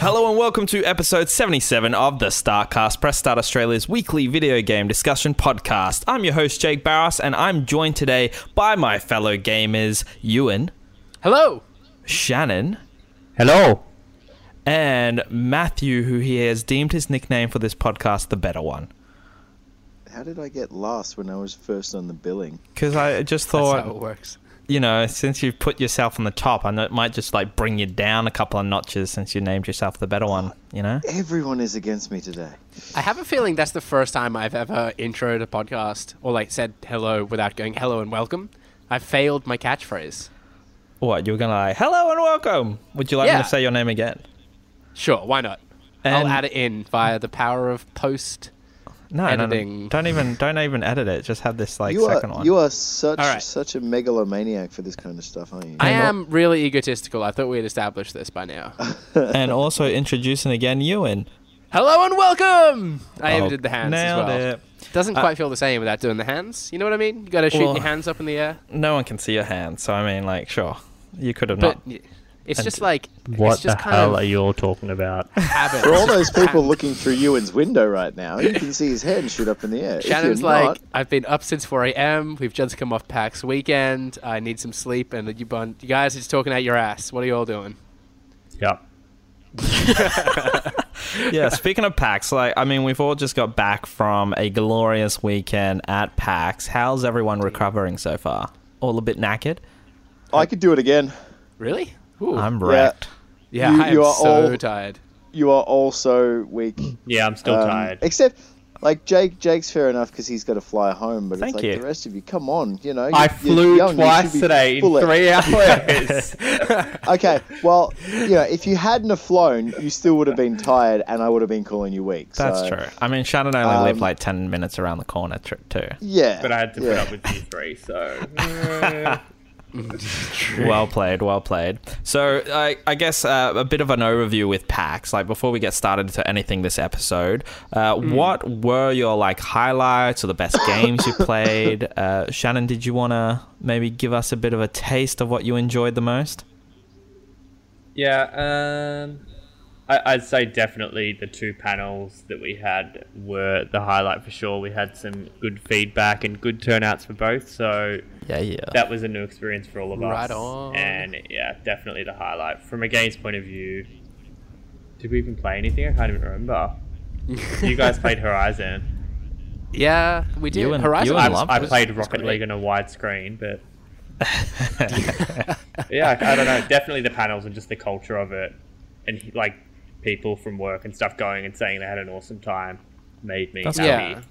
Hello and welcome to episode 77 of the Start Cast Press Start Australia's weekly video game discussion podcast. I'm your host, Jake Barros, and I'm joined today by my fellow gamers, Ewan, Hello. Shannon, Hello. and Matthew, who he has deemed his nickname for this podcast the better one. How did I get last when I was first on the billing? Because I just thought. That's how it works. You know, since you've put yourself on the top, I know it might just like bring you down a couple of notches since you named yourself the better one, you know? Everyone is against me today. I have a feeling that's the first time I've ever introed a podcast or like said hello without going hello and welcome. I failed my catchphrase. What, you were going to like, hello and welcome? Would you like me to say your name again? Sure, why not? And- I'll add it in via the power of post. No, no, editing. no, don't even don't even edit it. Just have this like you second are one. you are such All right. such a megalomaniac for this kind of stuff, aren't you? I not- am really egotistical. I thought we had established this by now. and also introducing again Ewan. hello and welcome. I even Oh, did the hands nailed as well. it. Doesn't Uh, quite feel the same without doing the hands. You know what I mean? You got to shoot Well- your hands up in the air. No one can see your hands, so I mean, like, sure, you could have But not. y- it's and- just like What it's just the kind hell of are you all talking about? habit. For all those people looking through Ewan's window right now, you can see his head shoot up in the air. Shannon's like, not- I've been up since 4 a.m. We've just come off PAX weekend. I need some sleep, and you, bun- you guys are just talking out your ass. What are you all doing? Yeah. yeah, speaking of PAX, like, I mean, we've all just got back from a glorious weekend at PAX. How's everyone recovering so far? All a bit knackered. I could do it again. Really? Ooh. I'm Yeah. wrecked. yeah, you- I am you are so all- tired. You are all so weak. Yeah, I'm still Um, tired. Except, like Jake. Jake's fair enough because he's got to fly home. But Thank it's like you. the rest of you. Come on, you know. I you- you're flew young, you twice should today in full three hours. Okay, well, you know, if you hadn't have flown, you still would have been tired, and I would have been calling you weak. That's so, true. I mean, Shannon only lived um, like 10 minutes around the corner, tr- too. Yeah, but I had to yeah. put up with you three, so. Well played, well played. So, I, I guess uh, a bit of an overview with PAX. Like before we get started to anything this episode, uh, what were your like highlights or the best games you played? Uh, Shannon, did you want to maybe give us a bit of a taste of what you enjoyed the most? yeah, um. I, I'd say definitely the two panels that we had were the highlight for sure. We had some good feedback and good turnouts for both, so Yeah, yeah. that was a new experience for all of us. Right on. And yeah, definitely the highlight. From a games point of view, did we even play anything? I can't even remember. you guys played Horizon. Yeah, we did. You and- Horizon. you and was- I played Rocket. League on a widescreen, but yeah, I don't know. Definitely the panels and just the culture of it, and like people from work and stuff going and saying they had an awesome time, made me That's happy. Yeah.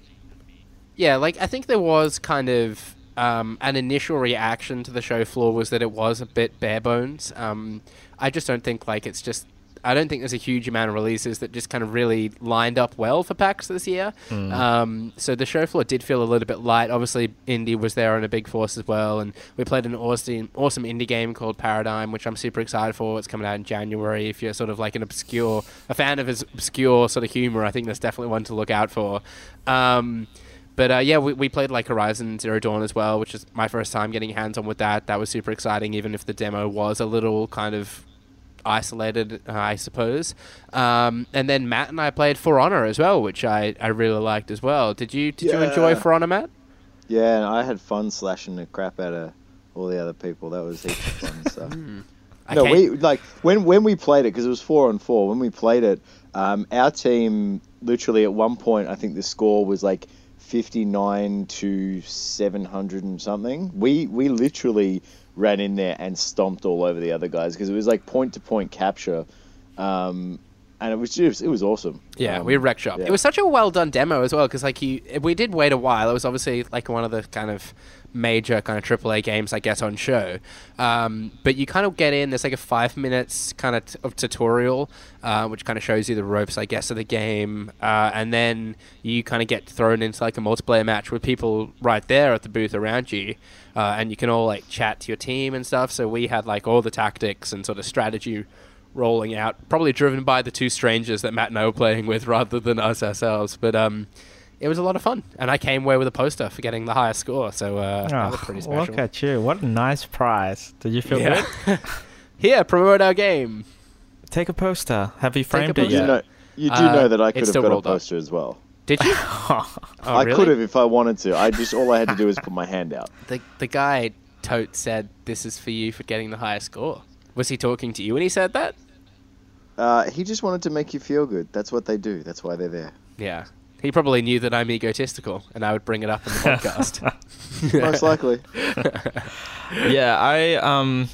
Yeah, like I think there was kind of um, an initial reaction to the show floor was that it was a bit bare bones. Um, I just don't think like it's just. I don't think there's a huge amount of releases that just kind of really lined up well for PAX this year. Um, so the show floor did feel a little bit light. Obviously, indie was there on a big force as well, and we played an awesome, awesome indie game called Paradigm, which I'm super excited for. It's coming out in January. If you're sort of like an obscure, a fan of his obscure sort of humor, I think that's definitely one to look out for. Um, but uh, yeah, we, we played like Horizon Zero Dawn as well, which is my first time getting hands on with that. That was super exciting, even if the demo was a little kind of isolated, uh, I suppose. Um, and then Matt and I played For Honor as well, which I, I really liked as well. Did you did you enjoy For Honor, Matt? Yeah, and I had fun slashing the crap out of all the other people. That was heaps of fun stuff. I no, we like when when we played it because it was four on four. When we played it, um, our team literally at one point I think the score was like fifty nine to seven hundred and something. We we literally ran in there and stomped all over the other guys because it was like point to point capture, um, and it was just it was awesome. Yeah, Um, we wrecked shop. yeah. It was such a well done demo as well because like you, we did wait a while. It was obviously like one of the kind of major kind of AAA games, I guess, on show. Um, but you kind of get in. There's like a five minutes kind of t- of tutorial, uh, which kind of shows you the ropes, I guess, of the game, uh, and then you kind of get thrown into like a multiplayer match with people right there at the booth around you. Uh, and you can all like chat to your team and stuff. So we had like all the tactics and sort of strategy rolling out, probably driven by the two strangers that Matt and I were playing with rather than us ourselves. But um, it was a lot of fun, and I came away with a poster for getting the highest score. So uh, that was pretty special. Oh, look at you. What a nice prize. Did you feel Yeah. good? Here, promote our game. take a poster. Have you framed it poster. You yet? know, you do Uh, know that I could have got a rolled up. poster as well. Did you? Oh, I really? could have if I wanted to. I just all I had to do was put my hand out. The the guy tote said this is for you for getting the highest score. Was he talking to you when he said that? Uh, he just wanted to make you feel good. That's what they do. That's why they're there. Yeah. He probably knew that I'm egotistical and I would bring it up in the podcast. Most likely. yeah, I um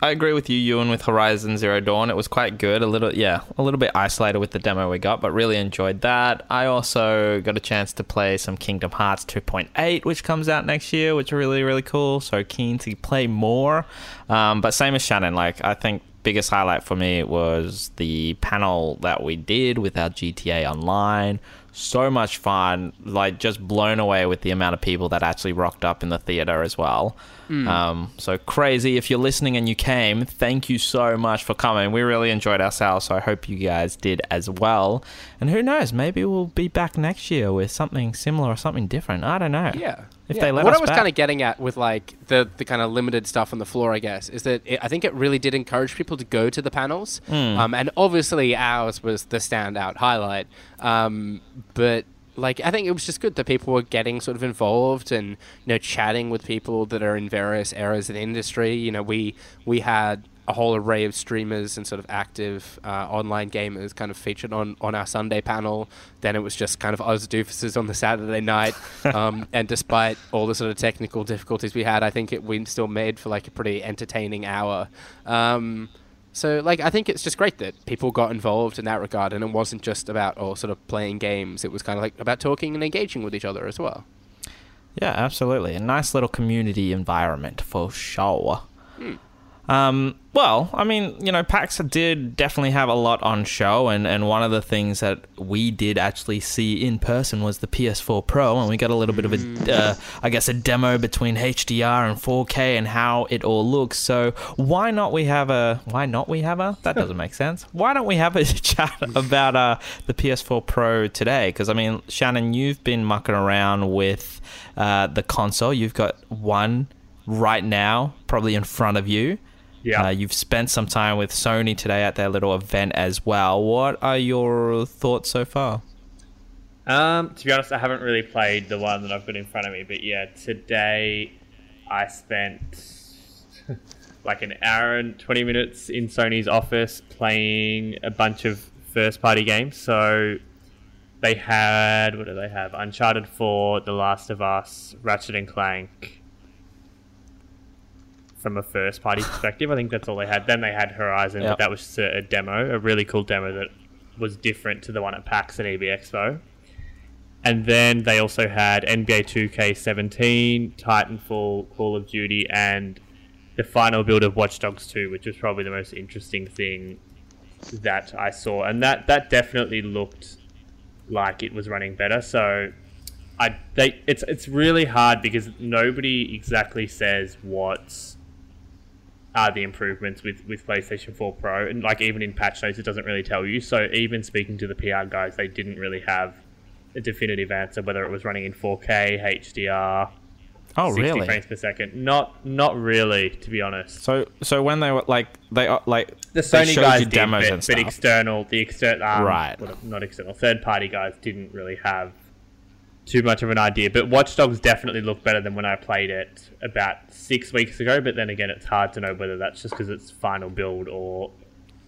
I agree with you, Ewan, with Horizon Zero Dawn. It was quite good. A little yeah, a little bit isolated with the demo we got, but really enjoyed that. I also got a chance to play some Kingdom Hearts 2.8, which comes out next year, which are really, really cool. So keen to play more. Um, but same as Shannon, like I think biggest highlight for me was the panel that we did with our GTA Online. So much fun, like just blown away with the amount of people that actually rocked up in the theater as well. Um, so crazy. If you're listening and you came, thank you so much for coming. We really enjoyed ourselves, so I hope you guys did as well. And who knows, maybe we'll be back next year with something similar or something different. I don't know. Yeah. If Yeah. they let what us I was kind of getting at with like the the kind of limited stuff on the floor, I guess, is that it, I think it really did encourage people to go to the panels, Hmm. um, and obviously ours was the standout highlight. Um, but like I think it was just good that people were getting sort of involved and you know chatting with people that are in various areas of the industry. You know, we we had a whole array of streamers and sort of active uh, online gamers kind of featured on, on our Sunday panel. Then it was just kind of us doofuses on the Saturday night. Um, and despite all the sort of technical difficulties we had, I think it we still made for like a pretty entertaining hour. Um, so like I think it's just great that people got involved in that regard, and it wasn't just about oh sort of playing games. It was kind of like about talking and engaging with each other as well. Yeah, absolutely. A nice little community environment for sure. Um, well, I mean, you know, PAX did definitely have a lot on show, and, and one of the things that we did actually see in person was the PS4 Pro, and we got a little bit of a, uh, I guess, a demo between HDR and 4K and how it all looks. So why not we have a? Why not we have a? That doesn't make sense. Why don't we have a chat about uh, the PS4 Pro today? Because I mean, Shannon, you've been mucking around with uh, the console. You've got one right now, probably in front of you. Yeah. Uh, you've spent some time with Sony today at their little event as well. What are your thoughts so far? Um, to be honest, I haven't really played the one that I've got in front of me, but yeah, today I spent like an hour and 20 minutes in Sony's office playing a bunch of first party games. So they had, what do they have? Uncharted 4, The Last of Us, Ratchet and Clank. From a first party perspective, I think that's all they had. Then they had Horizon, Yep. but that was just a, a demo, a really cool demo that was different to the one at PAX and EB Expo. And then they also had NBA 2K17, Titanfall, Call of Duty, and the final build of Watch Dogs 2, which was probably the most interesting thing that I saw. And that, that definitely looked like it was running better. So I they it's it's really hard because nobody exactly says what's are the improvements with, with PlayStation 4 Pro and like even in patch notes it doesn't really tell you. So even speaking to the PR guys, they didn't really have a definitive answer whether it was running in 4K, HDR, Oh, 60 really? frames per second. Not not really, to be honest. So, so when they were like, they like The Sony guys did, demos but, but external, the external, um, Right. not external, third party guys didn't really have too much of an idea. But Watch Dogs definitely looked better than when I played it about six weeks ago. But then again, it's hard to know whether that's just because it's final build or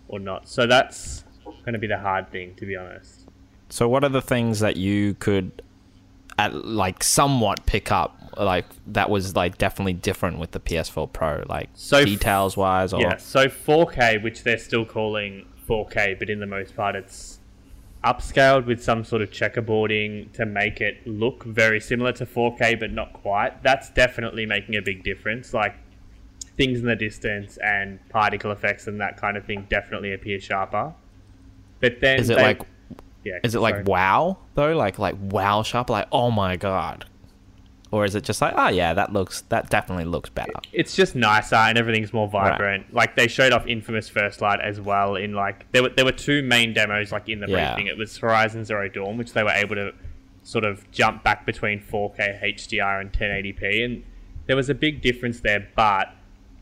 or not. So that's going to be the hard thing, to be honest. So, what are the things that you could, at like, somewhat pick up? Like that was like definitely different with the PS4 Pro, like So- details wise, or Yeah, so 4K, which they're still calling 4K, but in the most part it's upscaled with some sort of checkerboarding to make it look very similar to 4K, but not quite. That's definitely making a big difference. Like things in the distance and particle effects and that kind of thing definitely appear sharper. But then is it they- like yeah, is it sorry. like wow though? Like like wow sharp? Like oh my god, or is it just like oh yeah that looks that definitely looks better? it's just nicer and everything's more vibrant. Like they showed off Infamous First Light as well. In like there were there were two main demos like in the Yeah. briefing. It was Horizon Zero Dawn, which they were able to sort of jump back between 4K HDR and 1080p, and there was a big difference there. But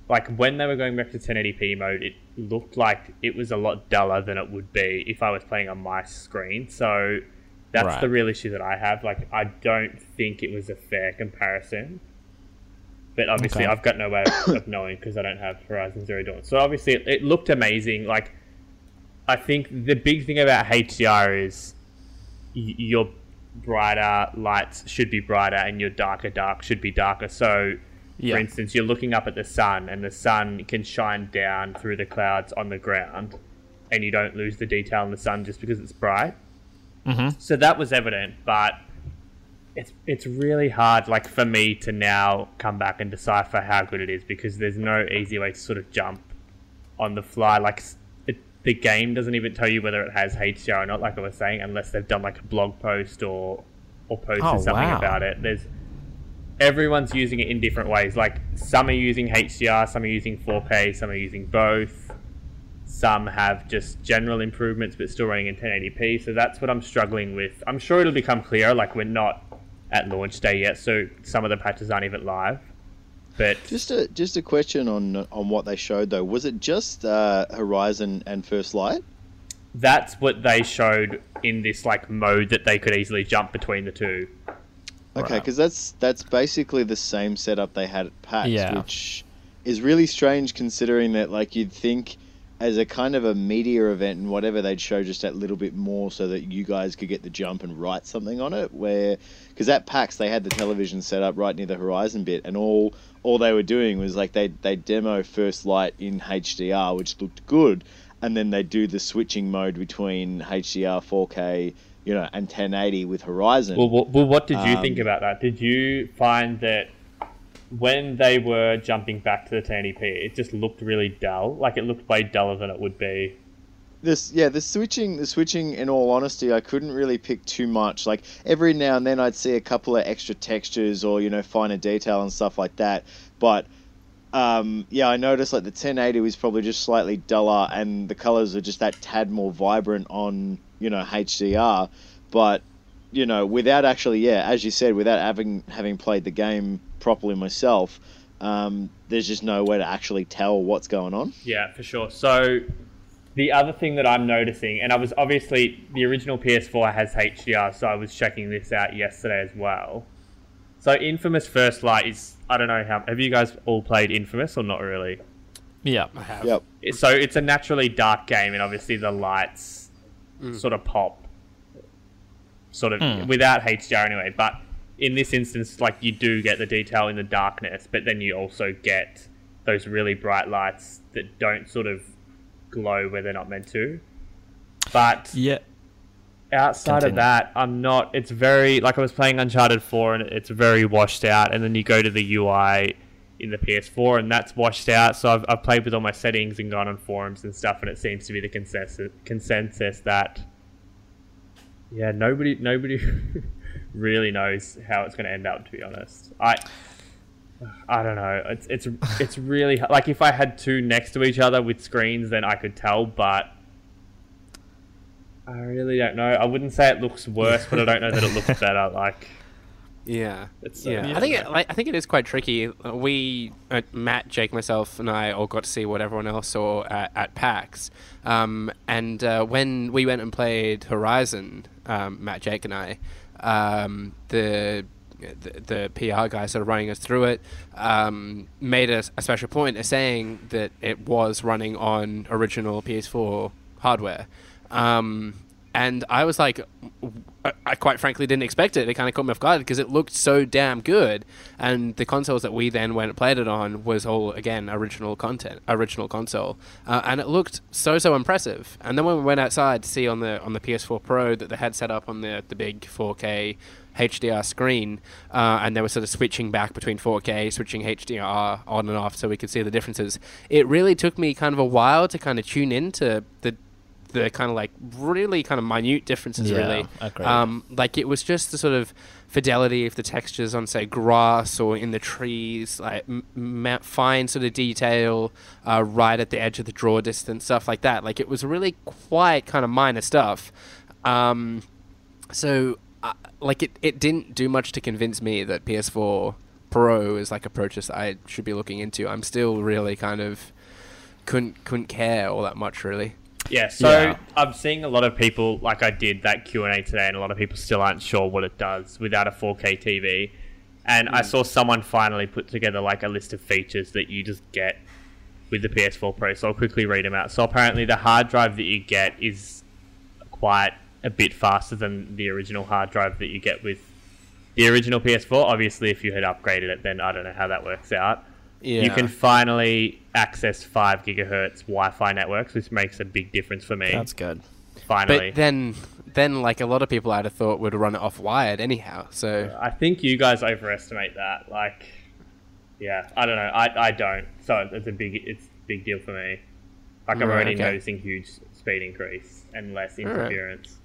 like when they were going back to 1080p mode, it looked like it was a lot duller than it would be if I was playing on my screen. So that's Right. the real issue that I have. Like I don't think it was a fair comparison. But obviously, Okay. I've got no way of, of knowing because I don't have Horizon Zero Dawn. So obviously, it, it looked amazing. Like I think the big thing about HDR is y- your brighter lights should be brighter and your darker dark should be darker. So, Yeah. for instance, you're looking up at the sun and the sun can shine down through the clouds on the ground, and you don't lose the detail in the sun just because it's bright. Mhm. So that was evident, but it's it's really hard, like for me to now come back and decipher how good it is because there's no easy way to sort of jump on the fly. Like it, the game doesn't even tell you whether it has HDR or not, like I was saying, unless they've done like a blog post or or posted Oh, something wow. about it. There's everyone's using it in different ways. Like some are using HDR, some are using 4K, some are using both. Some have just general improvements but still running in 1080p. So that's what I'm struggling with. I'm sure it'll become clear. Like we're not at launch day yet, so some of the patches aren't even live. But Just a just a question on on what they showed though. Was it just uh, Horizon and First Light? that's what they showed in this like mode that they could easily jump between the two. Okay, Right. because that's that's basically the same setup they had at PAX, Yeah. which is really strange considering that like you'd think as a kind of a media event and whatever they'd show just that little bit more so that you guys could get the jump and write something on it. Where because at PAX they had the television set up right near the Horizon bit, and all all they were doing was like they they demo First Light in HDR, which looked good, and then they do the switching mode between HDR, 4K, you know, and 1080 with Horizon. Well, well, well what did you Um, think about that? Did you find that when they were jumping back to the 1080p, it just looked really dull? Like it looked way duller than it would be. this yeah the switching the switching in all honesty i couldn't really pick too much like every now and then i'd see a couple of extra textures or you know finer detail and stuff like that but um, yeah i noticed like the 1080 was probably just slightly duller and the colors are just that tad more vibrant on you know hdr but you know without actually yeah as you said without having having played the game properly myself um, there's just no way to actually tell what's going on Yeah, for sure. So the other thing that I'm noticing, and I was obviously the original PS4 has HDR, so I was checking this out yesterday as well. So Infamous First Light is I don't know how have you guys all played Infamous or not really? Yeah. I have. yep so it's a naturally dark game, and obviously the lights sort of pop, sort of without HDR anyway. But in this instance, like you do get the detail in the darkness, but then you also get those really bright lights that don't sort of glow where they're not meant to. But Yeah. outside Continue. of that, I'm not. It's very like I was playing Uncharted 4 and it's very washed out, and then you go to the UI in the PS4 and that's washed out. So I've, I've played with all my settings and gone on forums and stuff, and it seems to be the consensus consensus that yeah, nobody nobody really knows how it's going to end up. To be honest, I. I don't know. It's it's it's really like if I had two next to each other with screens, then I could tell. But I really don't know. I wouldn't say it looks worse, but I don't know that it looks better. Like Yeah, It's, yeah. yeah. I think it, like, I think it is quite tricky. Uh, We, uh, Matt, Jake, myself, and I all got to see what everyone else saw at, at PAX. Um, and uh, when we went and played Horizon, um, Matt, Jake, and I, um, the, the the PR guy sort of running us through it um, made a, a special point of saying that it was running on original PS4 hardware. Um, and I was like, I, quite frankly didn't expect it. It kind of caught me off guard because it looked so damn good. And the consoles that we then went and played it on was all again original content, original console, uh, and it looked so so impressive. And then when we went outside to see on the on the PS4 Pro that they had set up on the the big 4K HDR screen, uh, and they were sort of switching back between 4K, switching HDR on and off, so we could see the differences. It really took me kind of a while to kind of tune into the the kind of like really kind of minute differences Yeah, really agreed. um, like it was just the sort of fidelity of the textures on say grass or in the trees like m- fine sort of detail uh, right at the edge of the draw distance stuff like that like it was really quite kind of minor stuff um, so uh, like it, it didn't do much to convince me that PS4 Pro is like a purchase I should be looking into. I'm still really kind of couldn't couldn't care all that much really. Yeah, so Yeah. I'm seeing a lot of people like I did that Q and A today, and a lot of people still aren't sure what it does without a 4K TV. And I mm. saw someone finally put together like a list of features that you just get with the PS4 Pro. So I'll quickly read them out. So apparently, the hard drive that you get is quite a bit faster than the original hard drive that you get with the original PS4. Obviously, if you had upgraded it, then I don't know how that works out. Yeah. You can finally access five gigahertz Wi-Fi networks, which makes a big difference for me. That's good. finally, But then then like a lot of people I'd have thought would run it off wired anyhow. So I think you guys overestimate that. Like, yeah, I don't know. I, I don't. So it's a big it's a big deal for me. Like I'm Right, already okay. noticing huge speed increase and less interference.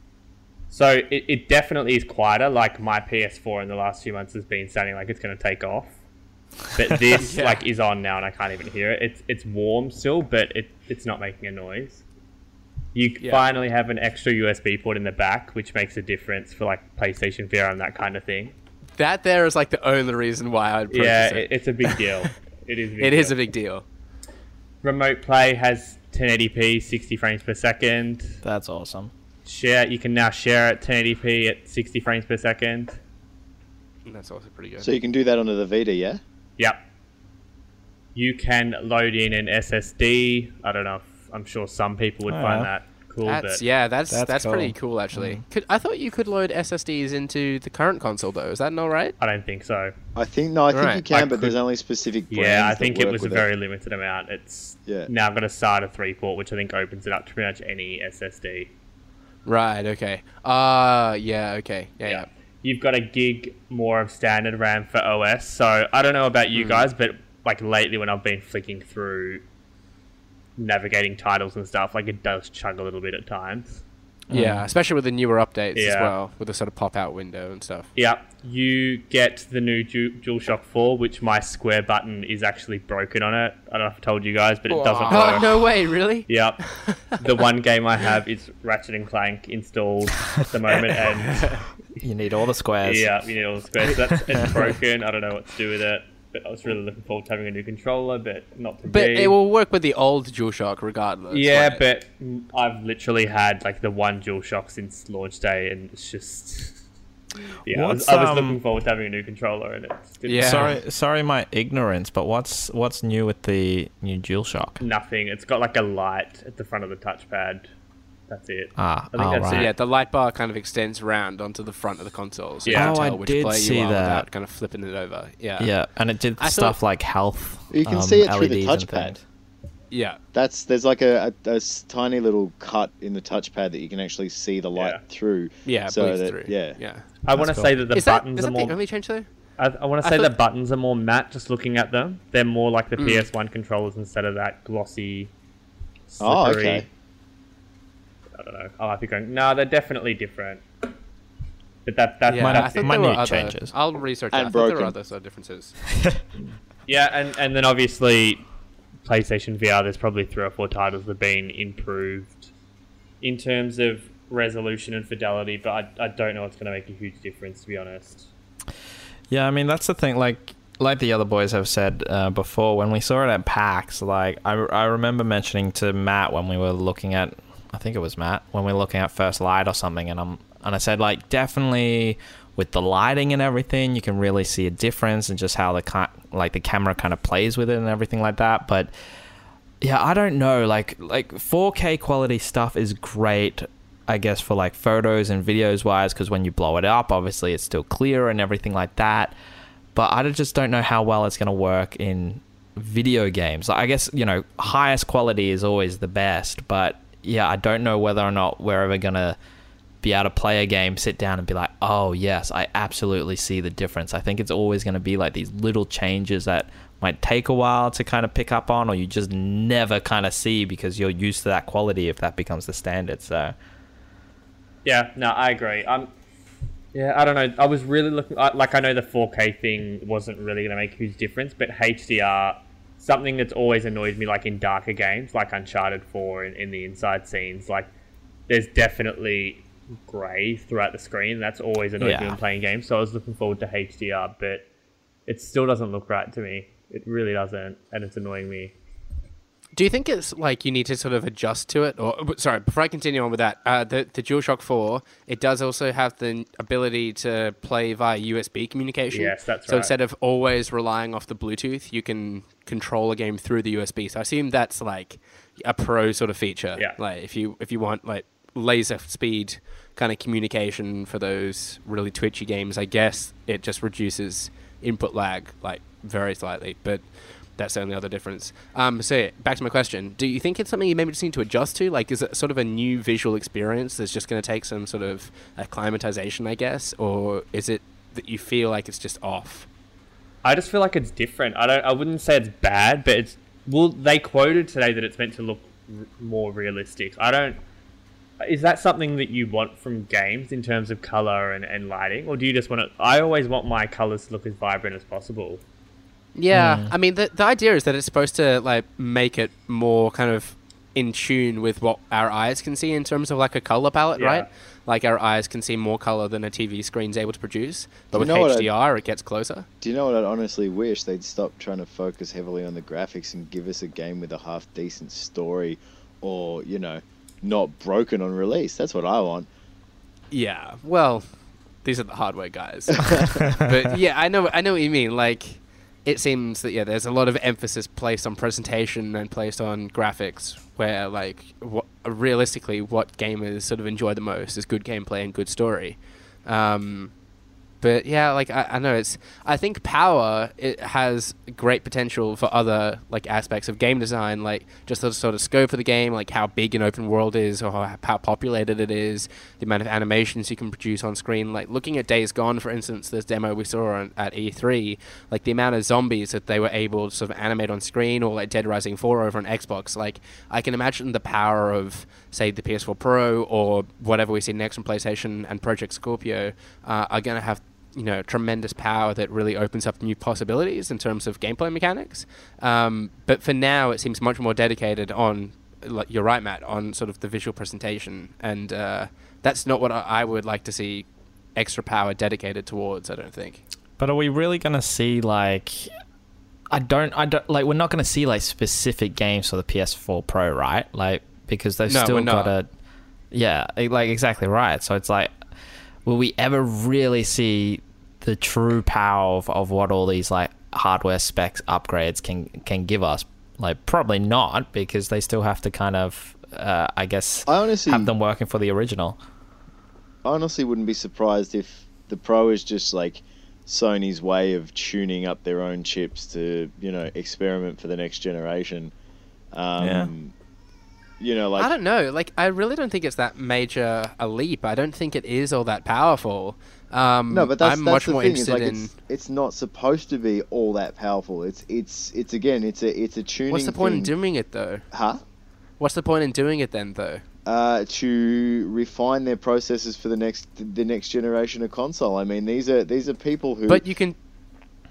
So it, it definitely is quieter. Like my PS4 in the last few months has been sounding like it's going to take off. But this Yeah. like is on now and I can't even hear it. It's it's warm still, but it it's not making a noise. You Yeah. finally have an extra USB port in the back, which makes a difference for like PlayStation VR and that kind of thing. that there is like the only reason why I'd purchase Yeah, it. it, it's a big deal. It is. A big It is deal. a big deal. Remote play has 1080p, 60 frames per second. That's awesome. Share. You can now share at 1080p at 60 frames per second. That's also pretty good. So you can do that onto the Vita, yeah? Yep. You can load in an SSD. I don't know. If, I'm sure some people would Oh, find yeah. that cool. That's but yeah, that's That's that's, pretty cool. cool actually. Could I thought you could load SSDs into the current console though? Is that not right? I don't think so. I think no, I think Right. you can, I but there's could- only specific brands Yeah, I that think it was a with very limited amount. It's Yeah. now got a SATA 3 port, which I think opens it up to pretty much any SSD. Right. Okay. Uh yeah. Okay. Yeah. yeah. You've got a gig more of standard RAM for OS. So I don't know about Hmm. you guys, but like lately when I've been flicking through navigating titles and stuff, like it does chug a little bit at times. Yeah, especially with the newer updates as well, with the sort of pop out window and stuff. Yeah, you get the new Du- DualShock 4, which my square button is actually broken on it. I don't know if I told you guys, but it doesn't Oh work. no way! Really? Yep. the one game I have is Ratchet and Clank installed at the moment, and You need all the squares. yeah, you need all the space. That's it's broken. I don't know what to do with it. But I was really looking forward to having a new controller, but not to But be. it will work with the old DualShock regardless. yeah, right? but I've literally had like the one DualShock since launch day, and it's just. Yeah, I was, What's, I was um, looking forward to having a new controller, and it's didn't- Yeah. Sorry, sorry, my ignorance. But what's what's new with the new DualShock? nothing. It's got like a light at the front of the touchpad. That's it. Ah, I think oh, that's right. So yeah, the light bar kind of extends around onto the front of the console, so Yeah. you Oh, can I tell which did player see you are that. without kind of flipping it over. Yeah. Yeah, and it did I stuff thought- like health. You can um, see it through the LEDs and touchpad. Yeah. That's there's like a tiny little cut in the touchpad that you can actually see the light Yeah. through. Yeah. so that, through. yeah, Yeah. I want to cool. say that the is buttons is are that more. the only change though? I, I want to I say the buttons are more matte. Just looking at them, they're more like the Mm. PS1 controllers instead of that glossy. Oh, okay. I don't know. I'll have to go. No, they're definitely different. But that that Yeah, Minute- I that's think it. there were minute other. changes. I'll research And that. I thought there are other sort of differences. Yeah, and and then obviously PlayStation VR. There's probably three or four titles that have been improved in terms of resolution and fidelity, but I, I don't know it's going to make a huge difference to be honest. Yeah, I mean that's the thing. Like like the other boys have said uh, before, when we saw it at PAX, like I, I remember mentioning to Matt when we were looking at, I think it was Matt when we were looking at First Light or something, and I'm and I said like definitely with the lighting and everything, you can really see a difference and just how the like the camera kind of plays with it and everything like that. But yeah, I don't know. Like like 4K quality stuff is great. I guess for like photos and videos wise, because when you blow it up, obviously it's still clear and everything like that. But I just don't know how well it's going to work in video games. I guess you know highest quality is always the best, but yeah, I don't know whether or not we're ever going to be able to play a game, sit down and be like, oh yes, I absolutely see the difference. I think it's always going to be like these little changes that might take a while to kind of pick up on, or you just never kind of see because you're used to that quality if that becomes the standard. So Yeah, no, I agree. Um, yeah, I don't know. I was really looking like I know the 4K thing wasn't really going to make a huge difference, but HDR, something that's always annoyed me, like in darker games, like Uncharted 4 in, in the inside scenes, like there's definitely grey throughout the screen. That's always annoyed me Yeah. when playing games. So I was looking forward to HDR, but it still doesn't look right to me. It really doesn't, and it's annoying me. Do you think it's like you need to sort of adjust to it? Or sorry, before I continue on with that, uh, the the DualShock Four it does also have the ability to play via USB communication. Yes, that's so right. instead of always relying off the Bluetooth, you can control a game through the USB. So I assume that's like a pro sort of feature. Yeah. Like if you if you want like laser speed kind of communication for those really twitchy games, I guess it just reduces input lag like very slightly, but that's the only other difference. Um, so yeah, back to my question: Do you think it's something you maybe just need to adjust to? Like, is it sort of a new visual experience that's just going to take some sort of acclimatization, I guess, or is it that you feel like it's just off? I just feel like it's different. I don't. I wouldn't say it's bad, but it's. Well, they quoted today that it's meant to look r- more realistic. I don't. Is that something that you want from games in terms of color and, and lighting, or do you just want to? I always want my colors to look as vibrant as possible. Yeah, I mean the the idea is that it's supposed to like make it more kind of in tune with what our eyes can see in terms of like a color palette, Yeah. right? Like our eyes can see more color than a TV screen's able to produce, but You with know what I- HDR it gets closer. Do you know what I'd honestly wish? They'd stop trying to focus heavily on the graphics and give us a game with a half decent story or, you know, not broken on release. That's what I want. Yeah, well, these are the hardware guys. but yeah, I know I know what you mean. Like it seems that yeah, there's a lot of emphasis placed on presentation and placed on graphics where like what, realistically what gamers sort of enjoy the most is good gameplay and good story. Um, but yeah, like I, I know it's. I think power it has great potential for other like aspects of game design, like just the sort of scope of the game, like how big an open world is, or how, populated it is, the amount of animations you can produce on screen. Like looking at Days Gone, for instance, this demo we saw on, at E3, like the amount of zombies that they were able to sort of animate on screen, or like Dead Rising 4 over on Xbox. Like I can imagine the power of say the PS4 Pro or whatever we see next on PlayStation and Project Scorpio uh, are going to have you know tremendous power that really opens up new possibilities in terms of gameplay mechanics. Um, but for now, it seems much more dedicated on, like you're right, Matt, on sort of the visual presentation, and uh, that's not what I, would like to see extra power dedicated towards. I don't think. But are we really gonna see like? I don't. I don't like. We're not gonna see like specific games for the PS4 Pro, right? Like because they've No, still got a. Yeah, like exactly right. So it's like, will we ever really see the true power of, of what all these like hardware specs upgrades can can give us? Like probably not because they still have to kind of, uh, I guess, I honestly have them working for the original. I honestly wouldn't be surprised if the Pro is just like Sony's way of tuning up their own chips to, you know, experiment for the next generation. Um, Yeah. You know, like I don't know. Like I really don't think it's that major a leap. I don't think it is all that powerful. Um, no, but that's, I'm that's much the more thing. Interested like in. it's it's not supposed to be all that powerful. It's it's it's again, it's a it's a tuning. What's the point in doing it though? Huh? What's the point in doing it then though? uh, to refine their processes for the next the next generation of console. I mean, these are these are people who. But you can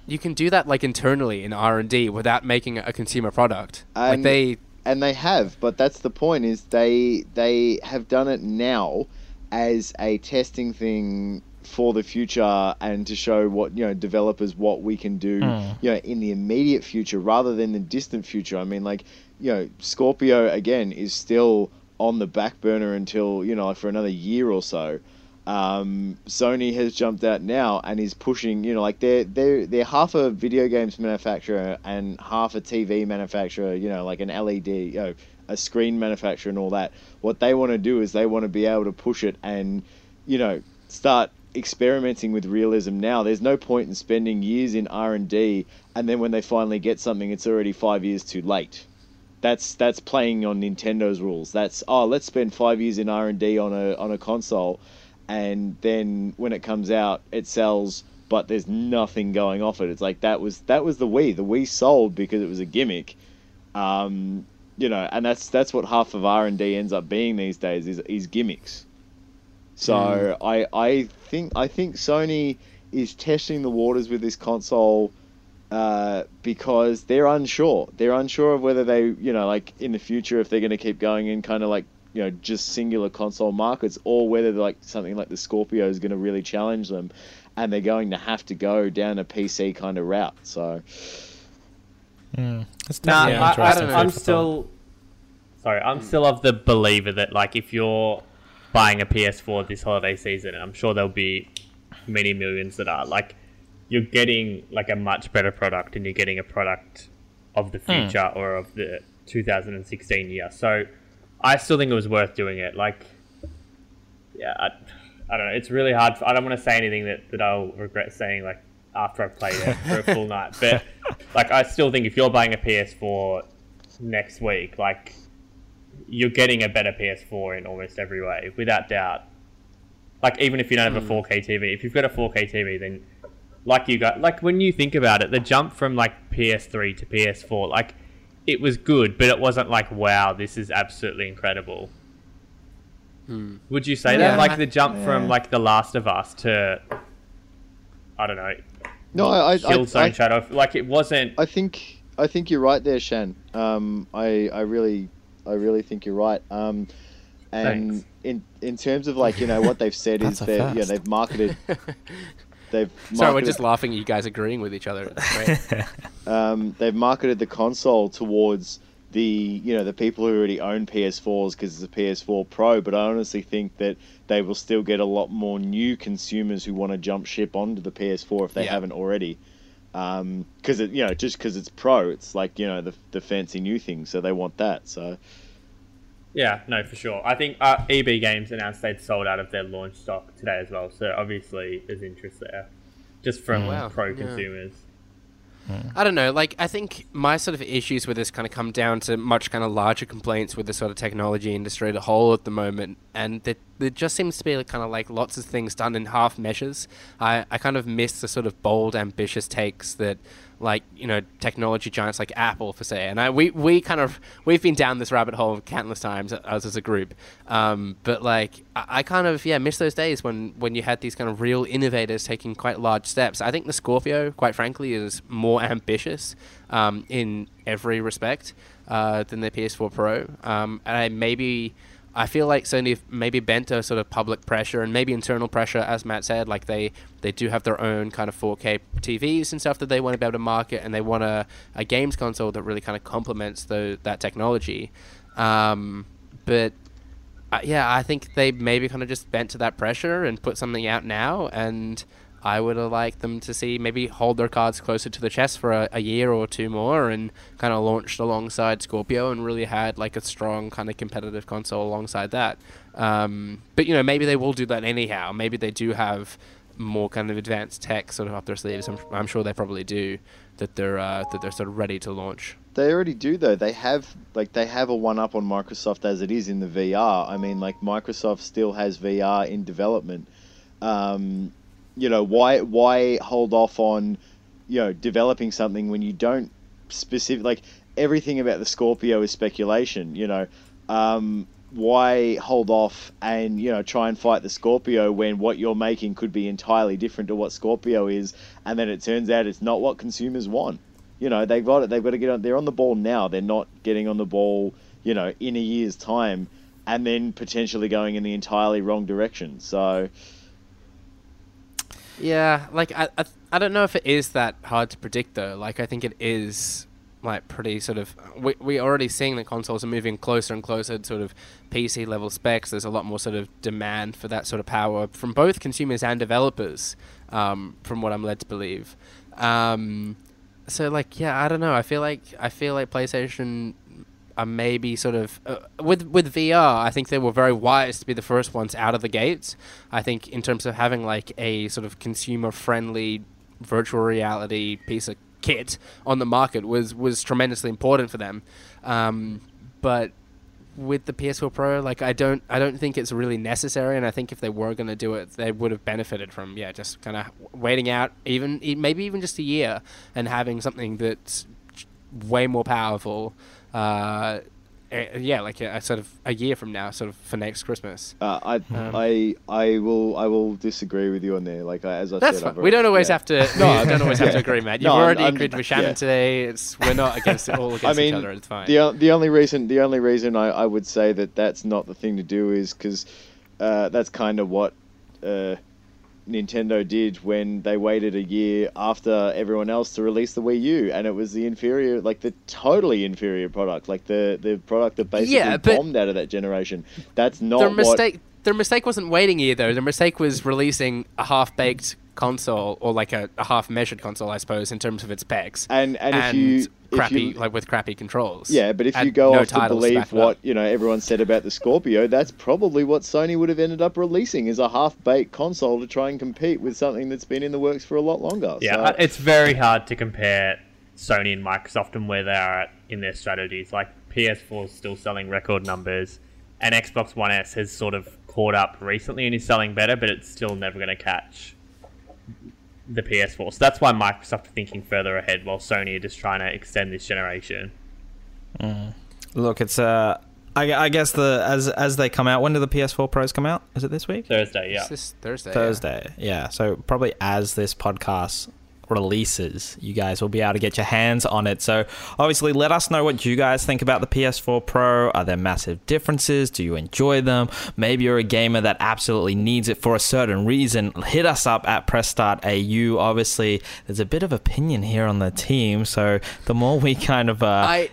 you can do that like internally in R and D without making a consumer product. like they and they have, but that's the point. Is they they have done it now as a testing thing for the future and to show what you know developers what we can do Hmm. you know in the immediate future rather than the distant future i mean like you know scorpio again is still on the back burner until you know for another year or so um, Sony has jumped out now and is pushing. You know, like they're they're they're half a video games manufacturer and half a TV manufacturer. You know, like an LED, you know, a screen manufacturer and all that. What they want to do is they want to be able to push it and, you know, start experimenting with realism now. There's no point in spending years in R and D and then when they finally get something, it's already five years too late. That's that's playing on Nintendo's rules. That's oh, let's spend five years in R and D on a on a console, and then when it comes out, it sells, but there's nothing going off it. It's like that was that was the Wii. The Wii sold because it was a gimmick, um, you know, and that's that's what half of R and D ends up being these days is is gimmicks. So I I think I think Sony is testing the waters with this console uh, because they're unsure. They're unsure of whether they, you know, like in the future, if they're going to keep going in kind of like, you know, just singular console markets, or whether like something like the Scorpio is going to really challenge them. and they're going to have to go down a PC kind of route. So, mm. nah, I, I, I'm still sorry. I'm still of the believer that like if you're buying a PS4 this holiday season, I'm sure there'll be many millions that are like you're getting like a much better product and you're getting a product of the hmm. future mm. or of the 2016 year. So I still think it was worth doing it. Like, yeah, I, I don't know. It's really hard. For, I don't want to say anything that, that I'll regret saying like after I've played it for a full night. But like, I still think if you're buying a PS4 next week, like you're getting a better PS4 in almost every way, without doubt. Like even if you don't have a 4K hmm. TV, if you've got a 4K TV, then like you got like when you think about it, the jump from like PS3 to PS4, like it was good, but it wasn't like wow, this is absolutely incredible. Hmm. Would you say yeah. that? Like the jump yeah. from like The Last of Us to I don't know. No, I, I, Killzone I, Shadow. Like it wasn't. I think I think you're right there, Shan. Um, I I really I really think you're right. Um, and Thanks. in in terms of like you know what they've said is that yeah they've marketed they've marketed, sorry we're just laughing at you guys agreeing with each other. um, they've marketed the console towards the you know the people who already own PS4s because it's a PS4 Pro, but I honestly think that they will still get a lot more new consumers who want to jump ship onto the PS4 if they yeah. haven't already. Because um, it you know just because it's Pro, it's like you know the the fancy new thing, so they want that. So yeah, no, for sure. I think uh, EB Games announced they'd sold out of their launch stock today as well. So obviously there's interest there, just from wow. pro yeah. consumers. I don't know. Like, I think my sort of issues with this kind of come down to much kind of larger complaints with the sort of technology industry as a whole at the moment, and there, there just seems to be like, kind of like lots of things done in half measures. I, I kind of miss the sort of bold, ambitious takes that like you know technology giants like Apple for say, and I, we we kind of we've been down this rabbit hole countless times as as a group. Um, but like I, I, kind of yeah miss those days when when you had these kind of real innovators taking quite large steps. I think the Scorpio, quite frankly, is more ambitious um, in every respect uh, than the PS4 Pro, um, and I maybe I feel like Sony maybe bent to sort of public pressure and maybe internal pressure, as Matt said. Like they, they do have their own kind of 4K TVs and stuff that they want to be able to market, and they want a, a games console that really kind of complements that technology. Um, but uh, yeah, I think they maybe kind of just bent to that pressure and put something out now, and I would have liked them to see maybe hold their cards closer to the chest for a, a year or two more and kind of launched alongside Scorpio and really had like a strong kind of competitive console alongside that. Um, but you know, maybe they will do that anyhow. Maybe they do have more kind of advanced tech sort of up their sleeves. I'm, I'm sure they probably do that they're uh, that they're sort of ready to launch. They already do though. They have like they have a one up on Microsoft as it is in the VR. I mean, like Microsoft still has VR in development. Um, you know why why hold off on you know developing something when you don't specific like everything about the Scorpio is speculation. You know, um, why hold off and you know try and fight the Scorpio when what you're making could be entirely different to what Scorpio is, and then it turns out it's not what consumers want. You know, they've got it. They've got to get on. They're on the ball now. They're not getting on the ball. You know, in a year's time, and then potentially going in the entirely wrong direction. So yeah, like I, I, I don't know if it is that hard to predict though. Like I think it is like pretty sort of we we already seeing that consoles are moving closer and closer to sort of PC level specs. There's a lot more sort of demand for that sort of power from both consumers and developers, um, from what I'm led to believe. Um, so like yeah, I don't know. I feel like I feel like PlayStation are maybe sort of uh, with with VR. I think they were very wise to be the first ones out of the gates. I think in terms of having like a sort of consumer friendly virtual reality piece of kit on the market was was tremendously important for them. Um, but with the PS4 Pro, like I don't I don't think it's really necessary, and I think if they were going to do it, they would have benefited from yeah just kind of waiting out even maybe even just a year and having something that's way more powerful uh, eh, yeah, like a, a, sort of a year from now, sort of for next Christmas. Uh, I, um, I, I will, I will disagree with you on there. Like as I that's said, fine. we don't always yeah. have to. No, I don't always have to agree, Matt. You've no, already I'm, agreed I'm, with Shannon yeah. today. It's we're not against it all against I mean, each other. It's fine. The the only reason the only reason I, I would say that that's not the thing to do is because uh, that's kind of what. Uh, Nintendo did when they waited a year after everyone else to release the Wii U, and it was the inferior, like the totally inferior product, like the the product that basically Yeah, bombed out of that generation. That's not Their what. mistake. Their mistake wasn't waiting a year though. Their mistake was releasing a half-baked console or like a, a half-measured console, I suppose, in terms of its specs. And and, if you if crappy, you, like with crappy controls. Yeah, but if you go no off to believe back it up. what you know everyone said about the Scorpio, that's probably what Sony would have ended up releasing is a half-baked console to try and compete with something that's been in the works for a lot longer. Yeah, So- it's very hard to compare Sony and Microsoft and where they are at in their strategies. Like PS4 is still selling record numbers, and Xbox One S has sort of caught up recently and is selling better, but it's still never going to catch the PS4. So that's why Microsoft are thinking further ahead, while Sony are just trying to extend this generation. Look, it's uh, I, I guess the as as they come out. When do the PS4 Pros come out? Is it this week? Thursday, yeah. It's this Thursday. yeah. Thursday. Yeah. So probably as this podcast releases, you guys will be able to get your hands on it. So obviously, let us know what you guys think about the PS4 Pro. Are there massive differences? Do you enjoy them? Maybe you're a gamer that absolutely needs it for a certain reason. Hit us up at Press Start AU. Obviously, there's a bit of opinion here on the team, so the more we kind of uh, I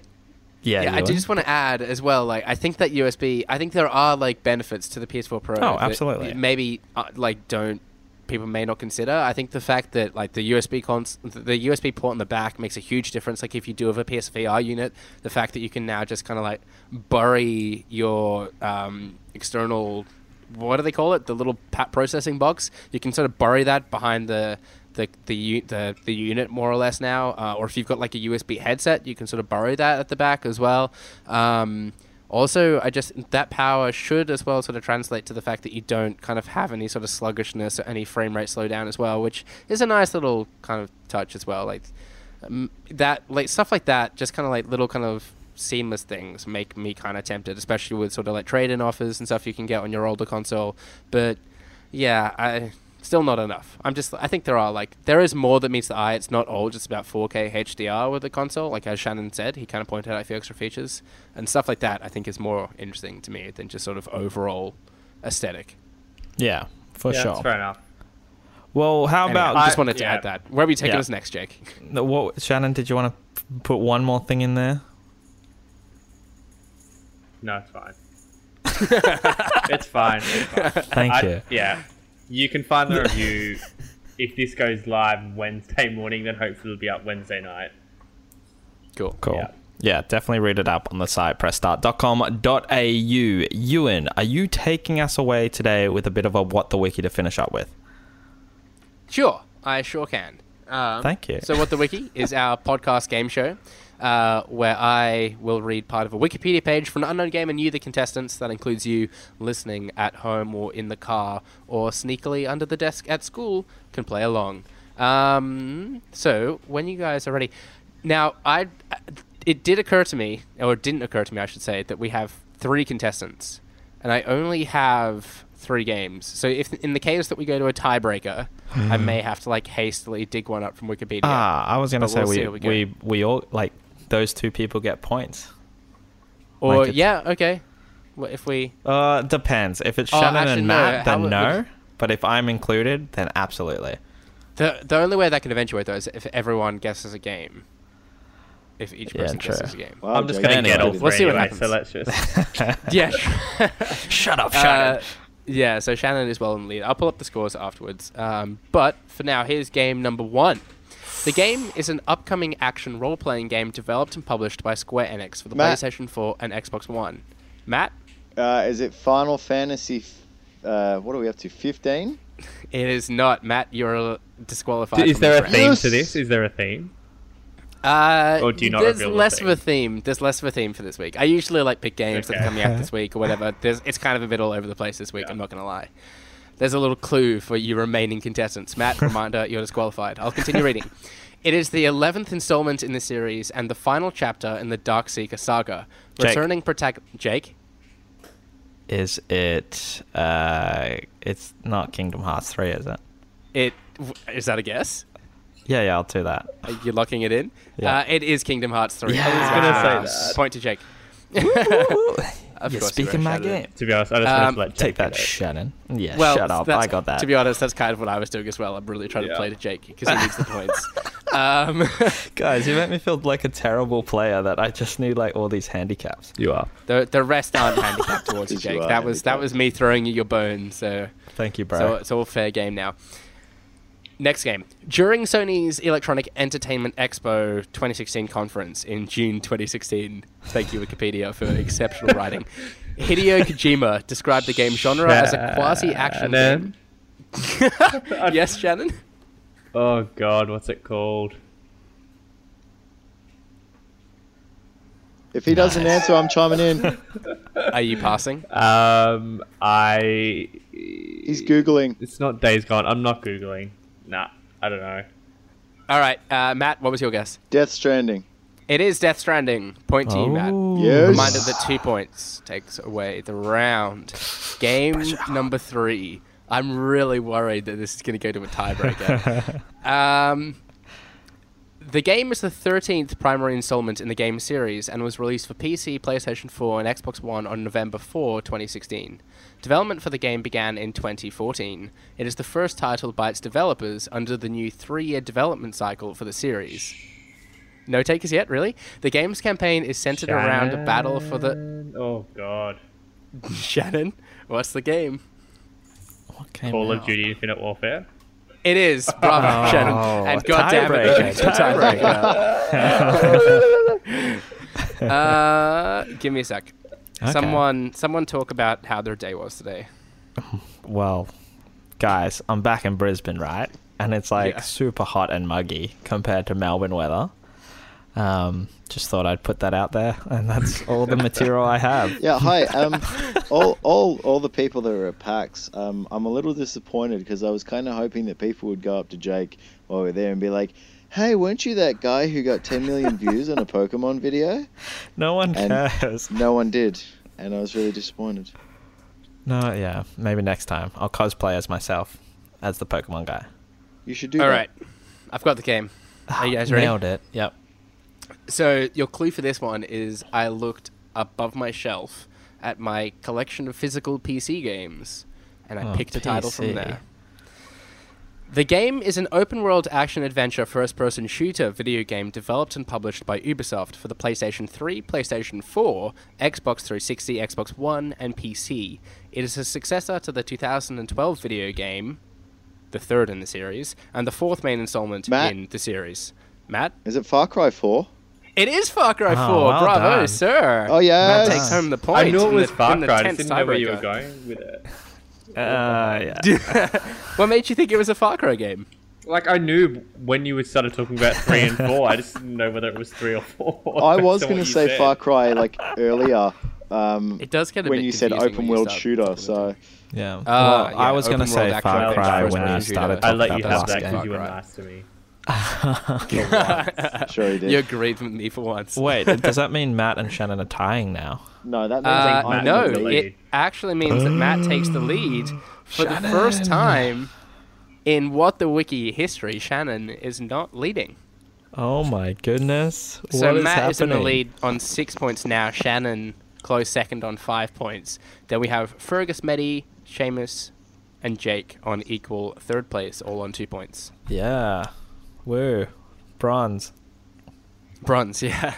yeah, yeah, I do just want to add as well. Like, I think that USB. I think there are like benefits to the PS4 Pro. Oh, absolutely. Maybe uh, like don't people may not consider. I think the fact that like the USB cons, the USB port in the back makes a huge difference. Like if you do have a PSVR unit, the fact that you can now just kind of like bury your um, external, what do they call it? The little pat processing box. You can sort of bury that behind the the the the, the unit more or less now. Uh, or if you've got like a USB headset, you can sort of bury that at the back as well. Um, also, I just that power should as well sort of translate to the fact that you don't kind of have any sort of sluggishness or any frame rate slowdown as well, which is a nice little kind of touch as well. Like um, that, like stuff like that, just kind of like little kind of seamless things make me kind of tempted, especially with sort of like trade-in offers and stuff you can get on your older console. But yeah, I still not enough. I'm just I think there are like there is more that meets the eye. It's not all just about 4K HDR with the console. Like as Shannon said, he kind of pointed out a few extra features and stuff like that. I think is more interesting to me than just sort of overall aesthetic. yeah, for yeah, sure. that's fair enough. Well, how Anyway, about I just wanted to yeah. add that. Where are we taking Yeah. us next, Jake? The- What, Shannon, did you want to put one more thing in there? No, it's fine. it's fine. It's fine. Thank I- you. Yeah. You can find the review if this goes live Wednesday morning, then hopefully it'll be up Wednesday night. Cool. Cool. Yeah. Yeah. definitely read it up on the site, pressstart.com.au. Ewan, are you taking us away today with a bit of a what the wiki to finish up with? Sure, I sure can. Um, Thank you. So, What the Wiki is our podcast game show uh, where I will read part of a Wikipedia page for an unknown game and you, the contestants. That includes you listening at home or in the car or sneakily under the desk at school can play along. Um, so, when you guys are ready. Now, I. It did occur to me, or it didn't occur to me, I should say, that we have three contestants, and I only have three games. So, if in the case that we go to a tiebreaker, I may have to like hastily dig one up from Wikipedia. Ah, I was going to say we'll we, we we, we all, like, those two people get points. or like yeah, okay. Well, if we Uh, depends. If it's Oh, Shannon actually, and Matt, how then would- no. But if I'm included, then absolutely. the the only way that can eventuate though is if everyone guesses a game. If each person true. guesses a game. Wow, I'm just Jake, going to get Anyway. all Let's see what anyway, so let's just. yeah. Shut up, Uh, yeah, so Shannon is well in the lead. I'll pull up the scores afterwards. Um, but for now, here's game number one. The game is an upcoming action role playing game developed and published by Square Enix for the Matt. PlayStation 4 and Xbox One. Matt, Uh, is it Final Fantasy? f- Uh, what are we up to? Fifteen. it is not. Matt, you're disqualified. Is there this a round. theme to this? Is there a theme? Uh, Or do you not there's reveal the less of a theme? theme. There's less of a theme for this week. I usually like pick games that are coming out this week or whatever. There's, it's kind of a bit all over the place this week. I'm not gonna lie. There's a little clue for you remaining contestants. Matt, reminder, you're disqualified. I'll continue reading. It is the 11th installment in the series and the final chapter in the Darkseeker saga. Jake. Returning protag- Jake. Is it, uh, it's not Kingdom Hearts 3, is it? It. Is that a guess? Yeah, yeah, I'll do that. You're you locking it in? Yeah. Uh, it is Kingdom Hearts 3. Yeah. I was gonna say Ah, that. Point to Jake. Of You're course you speaking my Shannon. game. To be honest, I just wanted Um, to let Take that, get. Shannon. Yeah, Well, shut up. I got that. To be honest, that's kind of what I was doing as well. I'm really trying to play to Jake because he needs the points. Um, Guys, you make me feel like a terrible player that I just need like all these handicaps. You are. the the rest aren't handicapped towards you, Yes, you Jake. That was that was me throwing you your bone. So Thank you, bro. so it's all fair game now. Next game. During Sony's Electronic Entertainment Expo 2016 conference in June 2016, thank you Wikipedia for exceptional writing. Hideo Kojima described the game genre as a quasi-action game. Yes, Shannon. Oh god, what's it called? If he doesn't answer, I'm chiming in. Are you passing? Um, I. He's googling. It's not Days Gone. I'm not googling. Nah, I don't know. All right, uh, Matt. What was your guess? Death Stranding. It is Death Stranding. Point to you, Matt. Oh. Yes. Reminder that two points takes away the round. Game number three. I'm really worried that this is going to go to a tiebreaker. um, the game is the 13th primary installment in the game series and was released for PC, PlayStation 4, and Xbox One on November 4, 2016. Development for the game began in 2014. It is the first title by its developers under the new three year development cycle for the series. No takers yet, really? The game's campaign is centered around a battle for the. Oh god. Shannon, what's the game? What came Call of? Duty Infinite Warfare. It is. Bravo, Oh, Shannon. And goddamn it, tiebreaker, it's a tiebreaker. uh, give me a sec. Okay. Someone, someone talk about how their day was today. Well, guys, I'm back in Brisbane, right? And it's like Yeah. super hot and muggy compared to Melbourne weather. Um, just thought I'd put that out there, and that's all the material I have. Yeah, hi. Um, all, all, all the people that were at PAX, um, I'm a little disappointed because I was kind of hoping that people would go up to Jake while we're there and be like, "Hey, weren't you that guy who got 10 million views on a Pokemon video?" No one And- cares. No one did, and I was really disappointed. No, yeah, maybe next time I'll cosplay as myself, as the Pokemon guy. You should do All that. right, I've got the game. Are you guys ready? Nailed it. Yep. So your clue for this one is I looked above my shelf at my collection of physical PC games, and I Oh, picked a title from there. The game is an open world action adventure first person shooter video game developed and published by Ubisoft for the PlayStation 3, PlayStation 4, Xbox 360, Xbox One, and PC. It is a successor to the 2012 video game, the third in the series, and the fourth main installment Matt? in the series. Matt? Is it Far Cry 4? It is Far Cry 4. Oh, well Bravo, done. sir. Oh, yeah. Matt takes home the point. I knew it was the- Far in the Cry. I didn't know where you were going with it. Uh, yeah. what made you think it was a Far Cry game? Like I knew when you started talking about three and four. I just didn't know whether it was three or four. I was going to say said. Far Cry like earlier. Um, It does get a when bit you said open when you world shooter, so. Yeah. Ah, well, I was gonna say Far Cry first when you person started I talking let about you the have last that game. because you were nice to me. Sure he did. you agreed with me for once. Wait, does that mean Matt and Shannon are tying now? No, that means Uh, I'm no, the lead. it actually means that Matt takes the lead for the first time in what the wiki history. Shannon is not leading. Oh my goodness! So What is Matt is in the lead on six points now. Shannon close second on five points. Then we have Fergus, Medi, Seamus, and Jake on equal third place, all on two points. Yeah. Woo. Bronze. Bronze, yeah.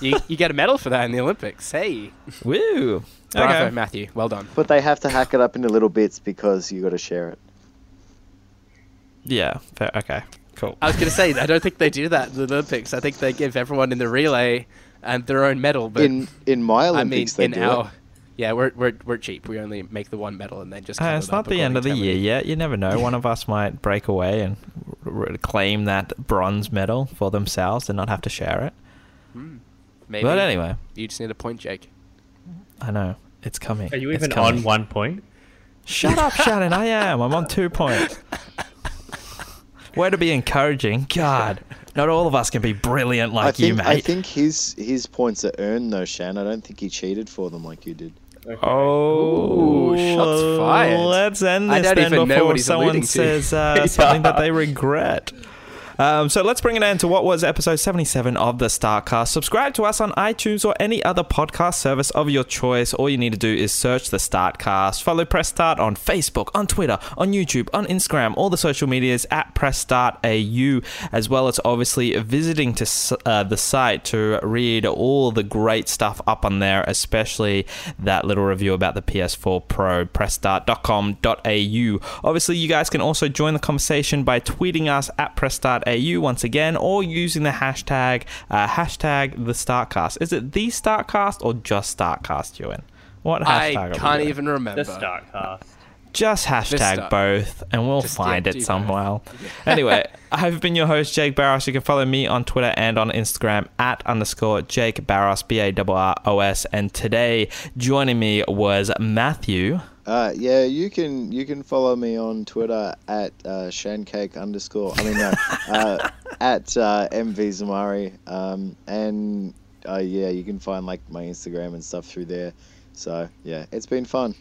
you you get a medal for that in the Olympics. Hey, Woo. bravo, Okay. Matthew. Well done. But they have to hack it up into little bits because you got to share it. Yeah. Fair. Okay. Cool. I was going to say, I don't think they do that in the Olympics. I think they give everyone in the relay and their own medal. But in in my I mean, Olympics, they in do our it. Yeah, we're, we're we're cheap. We only make the one medal and then just. Uh, it's it not the end of the year how yet. You never know. One of us might break away and r- r- claim that bronze medal for themselves and not have to share it. Maybe. But anyway, you just need a point, Jake. I know it's coming. Are you It's even coming. on one point? Shut up, Shannon. I am. I'm on two points. Way to be encouraging. God, not all of us can be brilliant like I think you, mate. I think his his points are earned though, Shan. I don't think he cheated for them like you did. Oh, Ooh, shots fired. Let's end this then before someone says uh, something that they regret. Um, so let's bring it in to what was episode 77 of the Start Cast. Subscribe to us on iTunes or any other podcast service of your choice. All you need to do is search the Start Cast. Follow Press Start on Facebook, on Twitter, on YouTube, on Instagram, all the social medias at Press Start AU, as well as obviously visiting to uh, the site to read all the great stuff up on there, especially that little review about the PS4 Pro. PressStart.com.au. Obviously, you guys can also join the conversation by tweeting us at PressStartAU once again, or using the hashtag uh, hashtag the Start Cast. Is it the Start Cast or just Start Cast, Ewan? What hashtag? I can't even remember. The Start Cast just hashtag both and we'll just find it somehow. anyway, I've been your host, Jake Barros. You can follow me on Twitter and on Instagram at underscore Jake Barros, B A R R O S. And today, joining me was Matthew. Uh, yeah, you can you can follow me on Twitter at uh, Shancake underscore. I mean, no, uh, at uh, MV Zamari. Um, and uh, yeah, you can find like my Instagram and stuff through there. So yeah, it's been fun.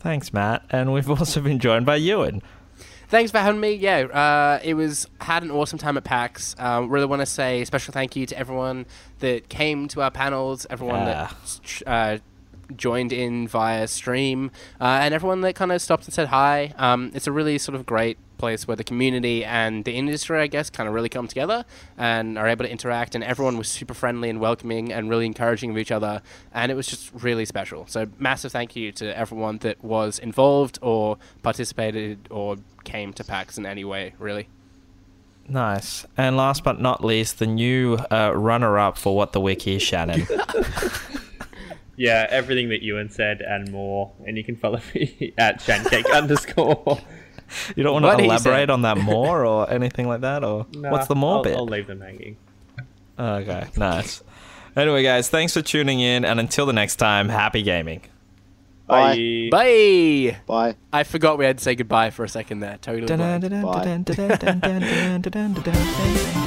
Thanks, Matt. And we've also been joined by Ewan. Thanks for having me. Yeah, uh, it was had an awesome time at PAX. Um, really want to say special thank you to everyone that came to our panels, everyone yeah. that uh, joined in via stream, uh, and everyone that kind of stopped and said hi. Um, it's a really sort of great place where the community and the industry, I guess, kind of really come together and are able to interact. And everyone was super friendly and welcoming and really encouraging of each other. And it was just really special. So, massive thank you to everyone that was involved or participated or came to PAX in any way, really. Nice. And last but not least, the new uh, runner up for What the Wiki, Shannon. yeah, everything that Ewan said and more. And you can follow me at Shancake underscore you don't want to elaborate on that more or anything like that, or nah, what's the more I'll, bit? I'll leave them hanging. Okay, nice. Anyway, guys, thanks for tuning in, and until the next time, happy gaming. Bye. Bye. Bye. I forgot we had to say goodbye for a second there. Totally. Bye.